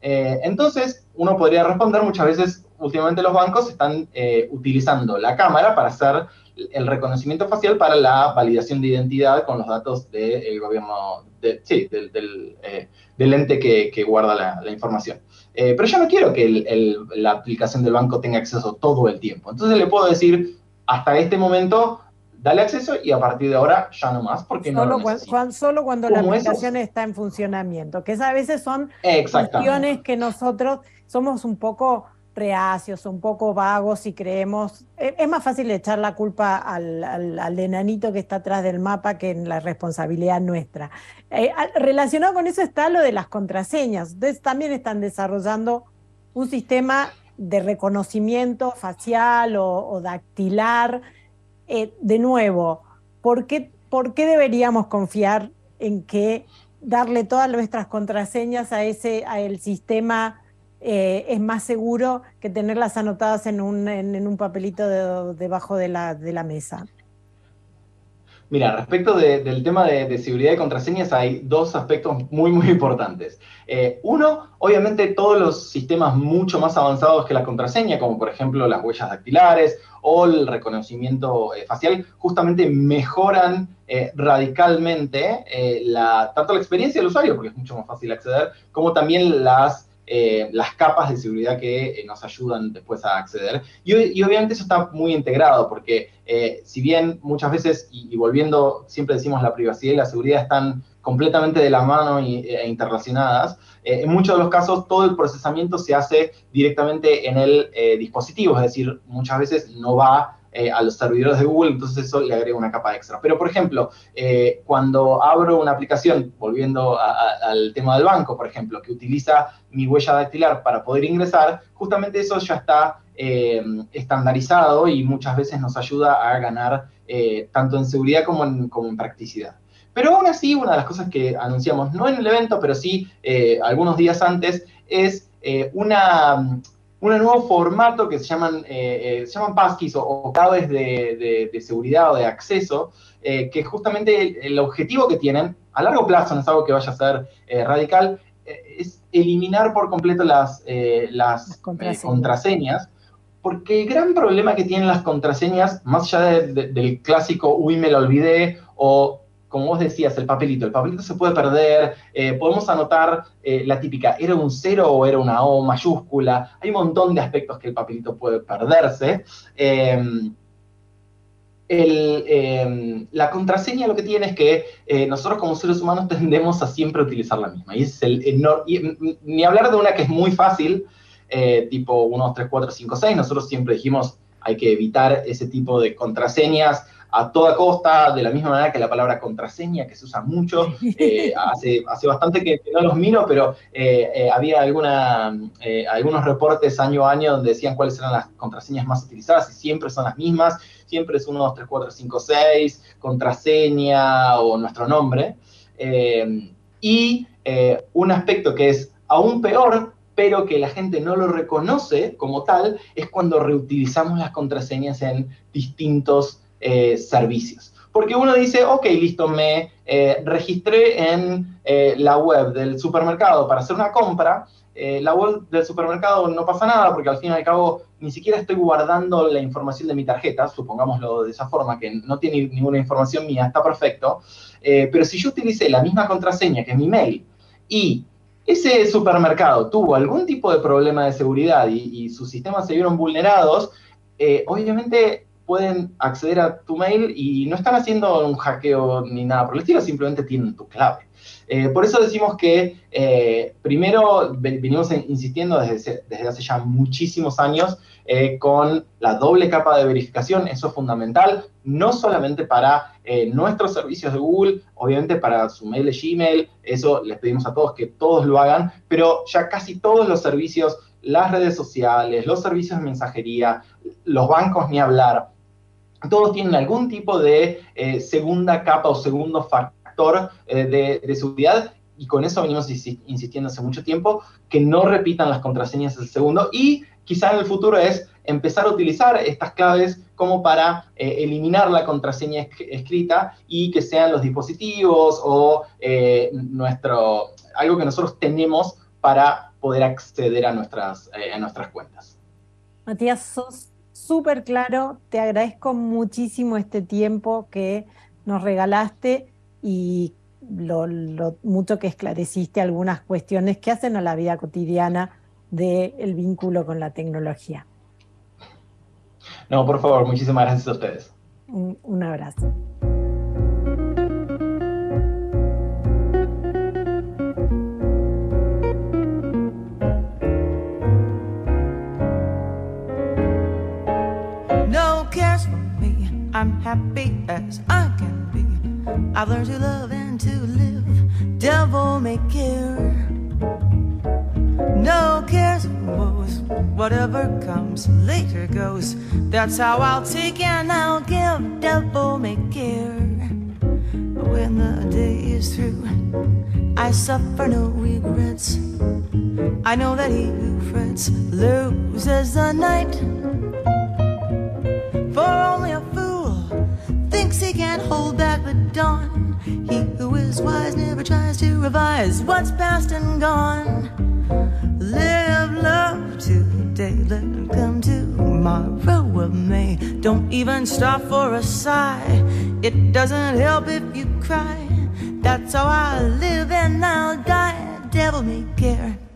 Eh, entonces, uno podría responder muchas veces, últimamente los bancos están utilizando la cámara para hacer el reconocimiento facial para la validación de identidad con los datos del gobierno, sí, del, eh, ente que, guarda la, información. Eh, pero yo no quiero que la aplicación del banco tenga acceso todo el tiempo. Entonces le puedo decir, hasta este momento, dale acceso y a partir de ahora ya no más, porque
solo
no
cuando, Solo cuando la aplicación está en funcionamiento, que a veces son cuestiones que nosotros somos un poco reacios, un poco vagos y creemos, e, es más fácil echar la culpa al, al, enanito que está atrás del mapa que en la responsabilidad nuestra. Eh, relacionado con eso está lo de las contraseñas. Ustedes también están desarrollando un sistema de reconocimiento facial o, dactilar. Eh, de nuevo, ¿por qué, ¿por qué deberíamos confiar en que darle todas nuestras contraseñas a ese, a sistema eh, es más seguro que tenerlas anotadas en un, en, un papelito debajo de la, de la, mesa.
Mira, respecto del tema de, seguridad de contraseñas hay dos aspectos muy, muy importantes. Eh, uno, obviamente todos los sistemas mucho más avanzados que la contraseña, como por ejemplo las huellas dactilares o el reconocimiento eh, facial, justamente mejoran radicalmente tanto la experiencia del usuario, porque es mucho más fácil acceder, como también las eh, las capas de seguridad que eh, nos ayudan después a acceder. Y, obviamente eso está muy integrado, porque eh, si bien muchas veces, y, volviendo, siempre decimos la privacidad y la seguridad están completamente de la mano e interrelacionadas, en muchos de los casos todo el procesamiento se hace directamente en el dispositivo, es decir, muchas veces no va eh, a los servidores de Google, entonces eso le agrega una capa extra. Pero, por ejemplo, eh, cuando abro una aplicación, volviendo al tema del banco, por ejemplo, que utiliza mi huella dactilar para poder ingresar, justamente eso ya está eh, estandarizado y muchas veces nos ayuda a ganar tanto en seguridad como en, como en practicidad. Pero aún así, una de las cosas que anunciamos, no en el evento, pero sí algunos días antes, es una un nuevo formato que se llaman, eh, eh, se llaman passkeys o, claves de, seguridad o de acceso, eh, que justamente el, objetivo que tienen, a largo plazo, no es algo que vaya a ser radical, es eliminar por completo las, las, contraseñas. porque el gran problema que tienen las contraseñas, más allá del clásico, uy, me lo olvidé, o como vos decías, el papelito. El papelito se puede perder, eh, podemos anotar eh, la típica, ¿era un cero o era una O mayúscula? Hay un montón de aspectos que el papelito puede perderse. Em, em, la contraseña lo que tiene es que eh, nosotros como seres humanos tendemos a siempre utilizar la misma. Y es el ni hablar de una que es muy fácil, tipo 1, 2, 3, 4, 5, 6. Nosotros siempre dijimos hay que evitar ese tipo de contraseñas a toda costa, de la misma manera que la palabra contraseña, que se usa mucho. Eh, hace, hace bastante que, no los miro, pero eh, eh, había alguna, algunos reportes año a año donde decían cuáles eran las contraseñas más utilizadas y siempre son las mismas. Siempre es 1, 2, 3, 4, 5, 6, contraseña o nuestro nombre. y un aspecto que es aún peor, pero que la gente no lo reconoce como tal, es cuando reutilizamos las contraseñas en distintos eh, servicios. Porque uno dice, ok, listo, me eh, registré en eh, la web del supermercado para hacer una compra. la web del supermercado no pasa nada porque al fin y al cabo ni siquiera estoy guardando la información de mi tarjeta, supongámoslo de esa forma, que no tiene ninguna información mía, está perfecto. pero si yo utilicé la misma contraseña que mi mail y ese supermercado tuvo algún tipo de problema de seguridad y, sus sistemas se vieron vulnerados, obviamente pueden acceder a tu mail y no están haciendo un hackeo ni nada por el estilo, simplemente tienen tu clave. Eh, por eso decimos que eh, primero venimos insistiendo desde, desde, hace ya muchísimos años eh, con la doble capa de verificación, eso es fundamental, no solamente para nuestros servicios de Google, obviamente para su mail de Gmail, eso les pedimos a todos que todos lo hagan, pero ya casi todos los servicios, las redes sociales, los servicios de mensajería, los bancos ni hablar, todos tienen algún tipo de eh, segunda capa o segundo factor eh, de, seguridad y con eso venimos insistiendo hace mucho tiempo, que no repitan las contraseñas del segundo y quizá en el futuro es empezar a utilizar estas claves como para eh, eliminar la contraseña escrita y que sean los dispositivos o nuestro, algo que nosotros tenemos para poder acceder a nuestras, a nuestras cuentas.
Matías, sos súper claro. Te agradezco muchísimo este tiempo que nos regalaste y lo, mucho que esclareciste algunas cuestiones que hacen a la vida cotidiana del vínculo con la tecnología.
No, por favor, muchísimas gracias a ustedes.
un abrazo.
I'm happy as I can be. I've learned to love and to live. Devil may care. No cares woes. Whatever comes later goes. That's how I'll take and I'll give. Devil may care. When the day is through, I suffer no regrets. I know that he who frets loses the night. Revise what's past and gone. Live love today, let it come tomorrow of May. Don't even stop for a sigh. It doesn't help if you cry. That's how I live and I'll die. Devil may care.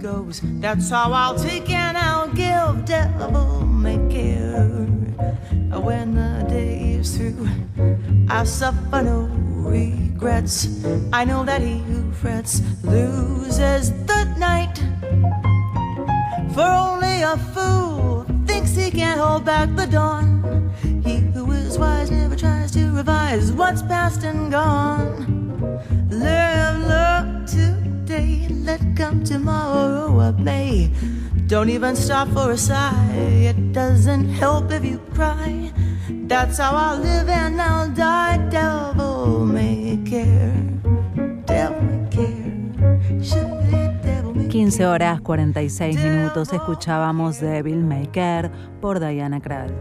Goes. That's how I'll take and I'll give. Devil may care. When the day is through, I suffer no regrets. I know that he who frets loses the night. For only a fool thinks he can hold back the dawn. He who is wise never tries to revise what's past and gone. Live love today, let come tomorrow of May. Don't even stop for a sigh, it doesn't help if you cry. That's how I'll live and I'll die. Devil may care, devil may care. Should the devil may
15 horas 46 minutos escuchábamos Devil May Care por Diana Krall.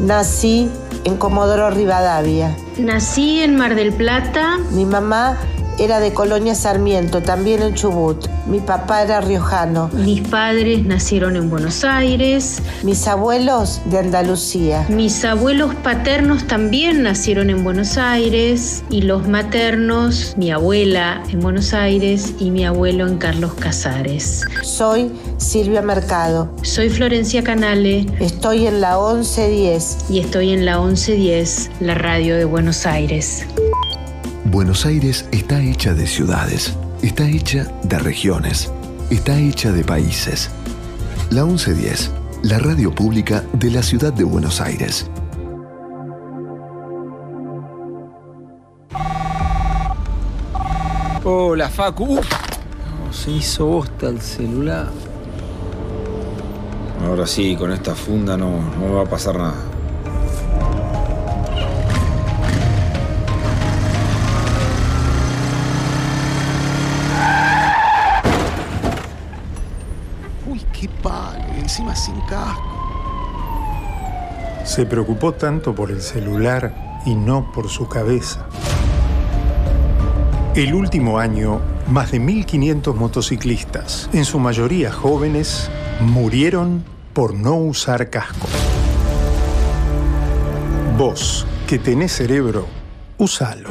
Nací en Comodoro Rivadavia.
Nací en Mar del Plata.
Mi mamá era de Colonia Sarmiento, también en Chubut. Mi papá era riojano.
Mis padres nacieron en Buenos Aires.
Mis abuelos de Andalucía.
Mis abuelos paternos también nacieron en Buenos Aires. Y los maternos, mi abuela en Buenos Aires y mi abuelo en Carlos Casares.
Soy Silvia Mercado.
Soy Florencia Canale.
Estoy en la 1110.
Y estoy en la 1110, la radio de Buenos Aires.
Buenos Aires está hecha de ciudades, está hecha de regiones, está hecha de países. La 1110, la radio pública de la ciudad de Buenos Aires.
Hola, Facu. Uf, no, se hizo bosta el celular. Ahora sí, con esta funda no, no me va a pasar nada.
Sin casco.
Se preocupó tanto por el celular y no por su cabeza. El último año, más de 1.500 motociclistas, en su mayoría jóvenes, murieron por no usar casco. Vos, que tenés cerebro, úsalo.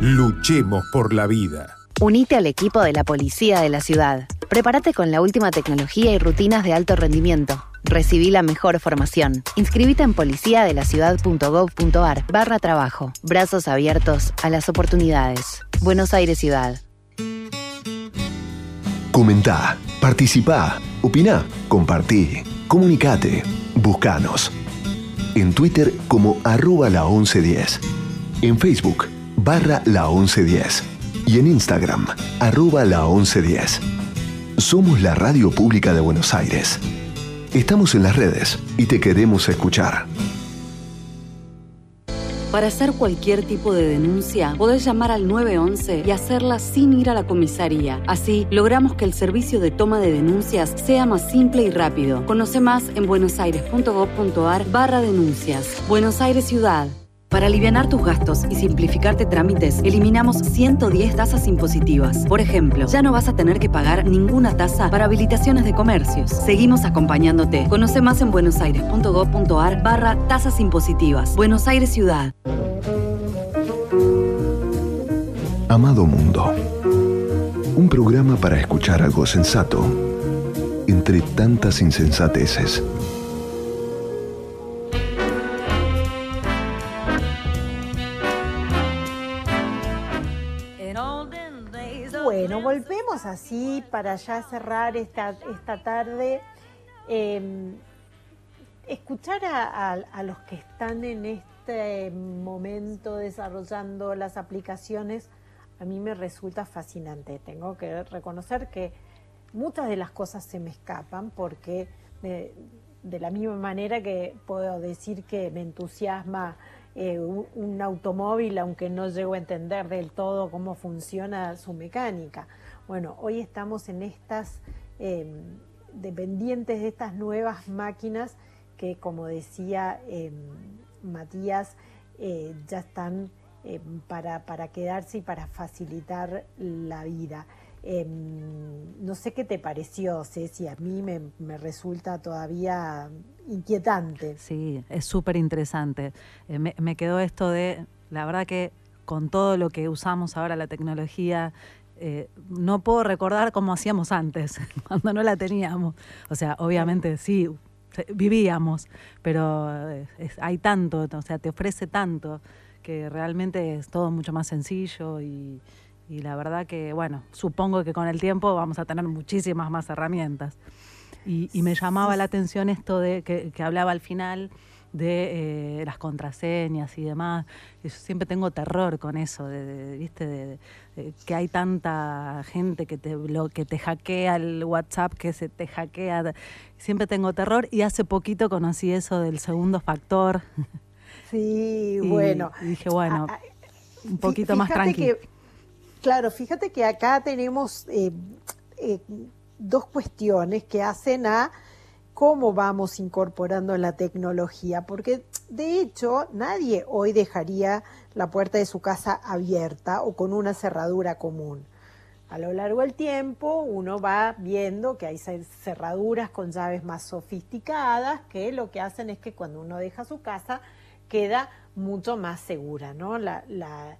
Luchemos por la vida.
Unite al equipo de la Policía de la Ciudad. Prepárate con la última tecnología y rutinas de alto rendimiento. Recibí la mejor formación. Inscribite en policiadelaciudad.gov.ar barra trabajo. Brazos abiertos a las oportunidades. Buenos Aires Ciudad.
Comentá, Participá, opina, compartí, comunicate, buscanos. En Twitter como arroba la 1110. En Facebook barra la 1110. Y en Instagram arroba la 1110. Somos la radio pública de Buenos Aires. Estamos en las redes y te queremos escuchar.
Para hacer cualquier tipo de denuncia, podés llamar al 911 y hacerla sin ir a la comisaría. Así, logramos que el servicio de toma de denuncias sea más simple y rápido. Conoce más en buenosaires.gov.ar barra denuncias. Buenos Aires Ciudad. Para aliviar tus gastos y simplificarte trámites, eliminamos 110 tasas impositivas. Por ejemplo, ya no vas a tener que pagar ninguna tasa para habilitaciones de comercios. Seguimos acompañándote. Conoce más en buenosaires.gov.ar barra tasas impositivas. Buenos Aires Ciudad.
Amado Mundo. Un programa para escuchar algo sensato entre tantas insensateces.
Así para ya cerrar esta, esta tarde. Eh, escuchar a, los que están en este momento desarrollando las aplicaciones a mí me resulta fascinante. Tengo que reconocer que muchas de las cosas se me escapan porque de, de la misma manera que puedo decir que me entusiasma eh, un automóvil, aunque no llego a entender del todo cómo funciona su mecánica. Bueno, hoy estamos en estas, eh, dependientes de estas nuevas máquinas que, como decía eh, Matías, eh, ya están eh, para, para quedarse y para facilitar la vida. No sé qué te pareció, Ceci, a mí me, me resulta todavía inquietante.
Sí, es súper interesante. Eh, me quedó esto de, la verdad que con todo lo que usamos ahora, la tecnología, eh, no puedo recordar cómo hacíamos antes, cuando no la teníamos. O sea, obviamente sí, vivíamos, pero eh, es- hay tanto, o sea, te ofrece tanto que realmente es todo mucho más sencillo y, y la verdad que, bueno, supongo que con el tiempo vamos a tener muchísimas más herramientas. Y, y me llamaba la atención esto de que, que hablaba al final de eh, las contraseñas y demás. Yo siempre tengo terror con eso, de, de- ¿viste? De, de que hay tanta gente que te, que te hackea el WhatsApp, que se te hackea. Siempre tengo terror y hace poquito conocí eso del segundo factor.
Sí,
Y-
bueno.
y dije, bueno,
Ah,
un poquito más tranquilo.
que- claro, fíjate que acá tenemos eh, eh, dos cuestiones que hacen a cómo vamos incorporando la tecnología, porque de hecho nadie hoy dejaría la puerta de su casa abierta o con una cerradura común. A lo largo del tiempo uno va viendo que hay cer- cerraduras con llaves más sofisticadas que lo que hacen es que cuando uno deja su casa queda mucho más segura, ¿no? La, la-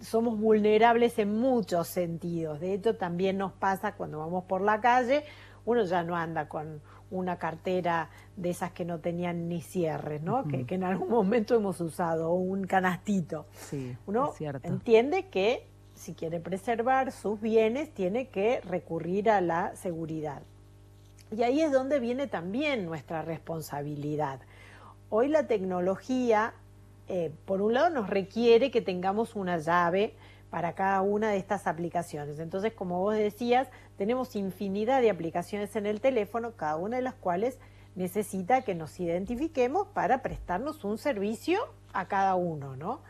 somos vulnerables en muchos sentidos. De hecho, también nos pasa cuando vamos por la calle, uno ya no anda con una cartera de esas que no tenían ni cierre, ¿no? que, en algún momento hemos usado, o un canastito.
Sí,
Uno entiende que si quiere preservar sus bienes, tiene que recurrir a la seguridad. Y ahí es donde viene también nuestra responsabilidad. Hoy la tecnología, eh, por un lado, nos requiere que tengamos una llave para cada una de estas aplicaciones. Entonces, como vos decías, tenemos infinidad de aplicaciones en el teléfono, cada una de las cuales necesita que nos identifiquemos para prestarnos un servicio a cada uno, ¿no?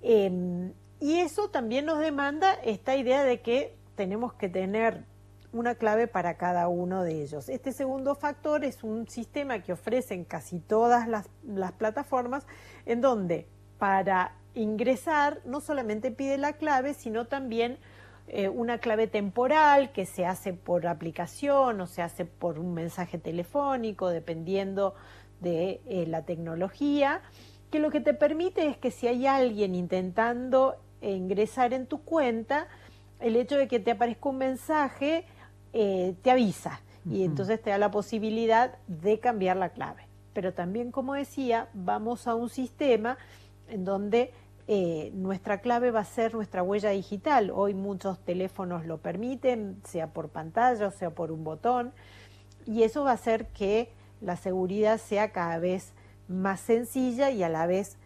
Eh, y eso también nos demanda esta idea de que tenemos que tener una clave para cada uno de ellos. Este segundo factor es un sistema que ofrecen casi todas las plataformas en donde para ingresar no solamente pide la clave, sino también eh, una clave temporal que se hace por aplicación o se hace por un mensaje telefónico, dependiendo de eh, la tecnología, que lo que te permite es que si hay alguien intentando ingresar en tu cuenta, el hecho de que te aparezca un mensaje eh, te avisa y entonces te da la posibilidad de cambiar la clave. Pero también, como decía, vamos a un sistema en donde eh, nuestra clave va a ser nuestra huella digital. Hoy muchos teléfonos lo permiten, sea por pantalla o sea por un botón, y eso va a hacer que la seguridad sea cada vez más sencilla y a la vez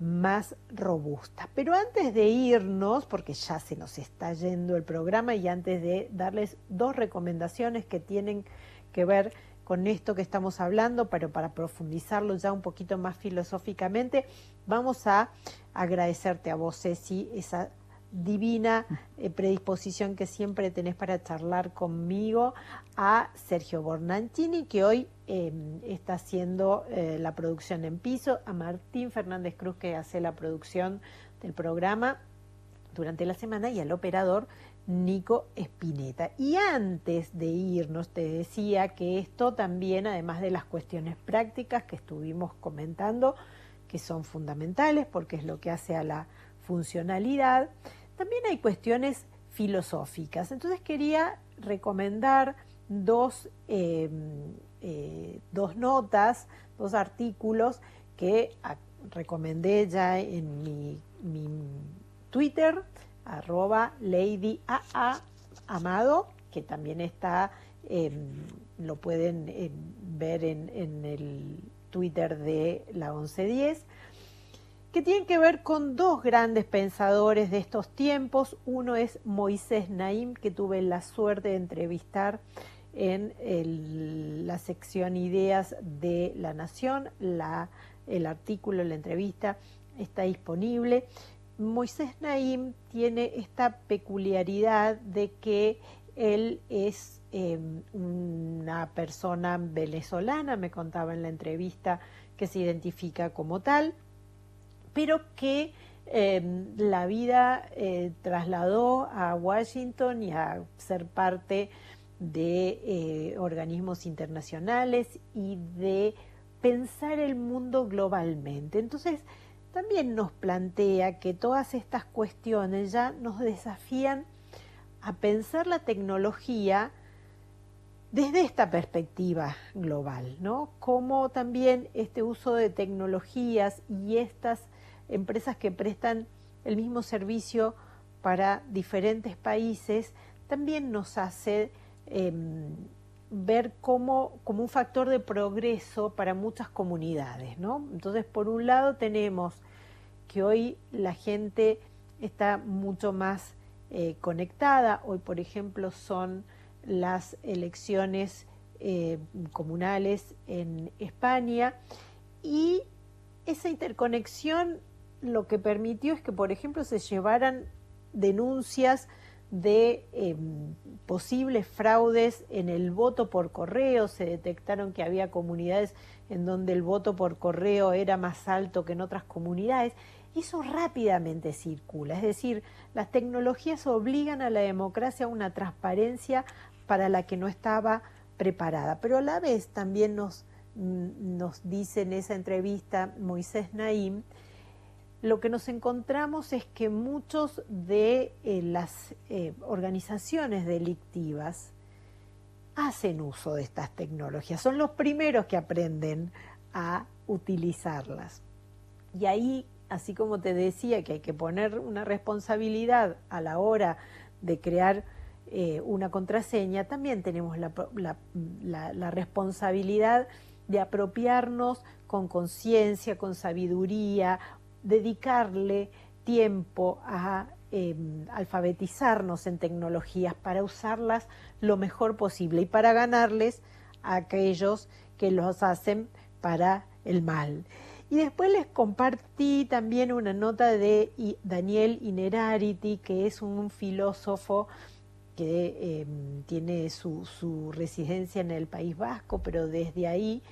más robusta. Pero antes de irnos, porque ya se nos está yendo el programa y antes de darles dos recomendaciones que tienen que ver con esto que estamos hablando, pero para profundizarlo ya un poquito más filosóficamente, vamos a agradecerte a vos, Ceci, esa divina eh, predisposición que siempre tenés para charlar conmigo, a Sergio Bornanchini, que hoy em, está haciendo eh, la producción en piso, a Martín Fernández Cruz, que hace la producción del programa durante la semana, y al operador Nico Espineta. Y antes de irnos, te decía que esto también, además de las cuestiones prácticas que estuvimos comentando, que son fundamentales porque es lo que hace a la funcionalidad, también hay cuestiones filosóficas. Entonces quería recomendar dos, em, eh, dos notas, dos artículos que recomendé ya en mi, Twitter, arroba Lady AA Amado, que también está, em, lo pueden em, ver en, el Twitter de la 1110 que tienen que ver con dos grandes pensadores de estos tiempos. Uno es Moisés Naim, que tuve la suerte de entrevistar en la sección Ideas de la Nación. La, el artículo, la entrevista está disponible. Moisés Naim tiene esta peculiaridad de que él es em, una persona venezolana, me contaba en la entrevista que se identifica como tal, pero que em, la vida eh, trasladó a Washington y a ser parte de eh, organismos internacionales y de pensar el mundo globalmente. Entonces, también nos plantea que todas estas cuestiones ya nos desafían a pensar la tecnología desde esta perspectiva global, ¿no? Como también este uso de tecnologías y estas empresas que prestan el mismo servicio para diferentes países, también nos hace em, ver como, como un factor de progreso para muchas comunidades. ¿no? Entonces, por un lado tenemos que hoy la gente está mucho más eh, conectada. Hoy, por ejemplo, son las elecciones eh, comunales en España y esa interconexión lo que permitió es que, por ejemplo, se llevaran denuncias de em, posibles fraudes en el voto por correo, se detectaron que había comunidades en donde el voto por correo era más alto que en otras comunidades, eso rápidamente circula, es decir, las tecnologías obligan a la democracia a una transparencia para la que no estaba preparada, pero a la vez también nos, mm, nos dice en esa entrevista Moisés Naim, lo que nos encontramos es que muchos de eh, las eh, organizaciones delictivas hacen uso de estas tecnologías, son los primeros que aprenden a utilizarlas. Y ahí, así como te decía que hay que poner una responsabilidad a la hora de crear eh, una contraseña, también tenemos la responsabilidad de apropiarnos con conciencia, con sabiduría, dedicarle tiempo a em, alfabetizarnos en tecnologías para usarlas lo mejor posible y para ganarles a aquellos que los hacen para el mal. Y después les compartí también una nota de Daniel Inerarity, que es un filósofo que em, tiene su, su residencia en el País Vasco, pero desde ahí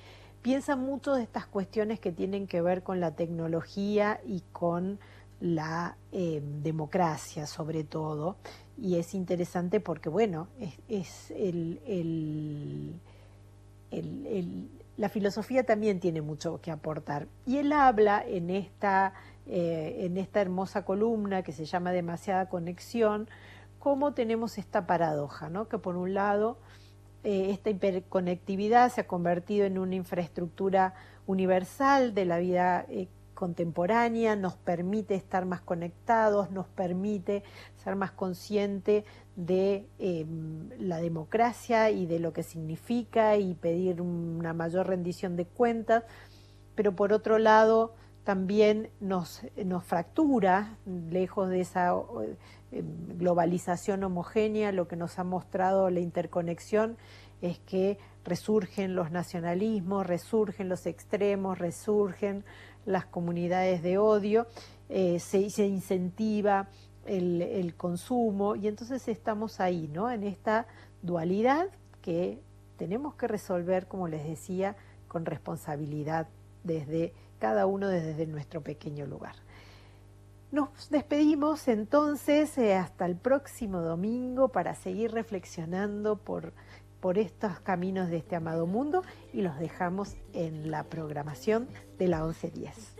piensa mucho de estas cuestiones que tienen que ver con la tecnología y con la eh, democracia sobre todo. Y es interesante porque, bueno, es, la filosofía también tiene mucho que aportar. Y él habla en esta, eh, en esta hermosa columna que se llama Demasiada Conexión, cómo tenemos esta paradoja, ¿no? que por un lado eh, esta hiperconectividad se ha convertido en una infraestructura universal de la vida eh, contemporánea, nos permite estar más conectados, nos permite ser más consciente de em, la democracia y de lo que significa y pedir una mayor rendición de cuentas, pero por otro lado también nos, nos fractura, lejos de esa globalización homogénea, lo que nos ha mostrado la interconexión es que resurgen los nacionalismos, resurgen los extremos, resurgen las comunidades de odio, eh, se, incentiva el, consumo y entonces estamos ahí, ¿no? En esta dualidad que tenemos que resolver, como les decía, con responsabilidad desde cada uno desde nuestro pequeño lugar. Nos despedimos entonces eh, hasta el próximo domingo para seguir reflexionando por, por estos caminos de este amado mundo y los dejamos en la programación de la 1110.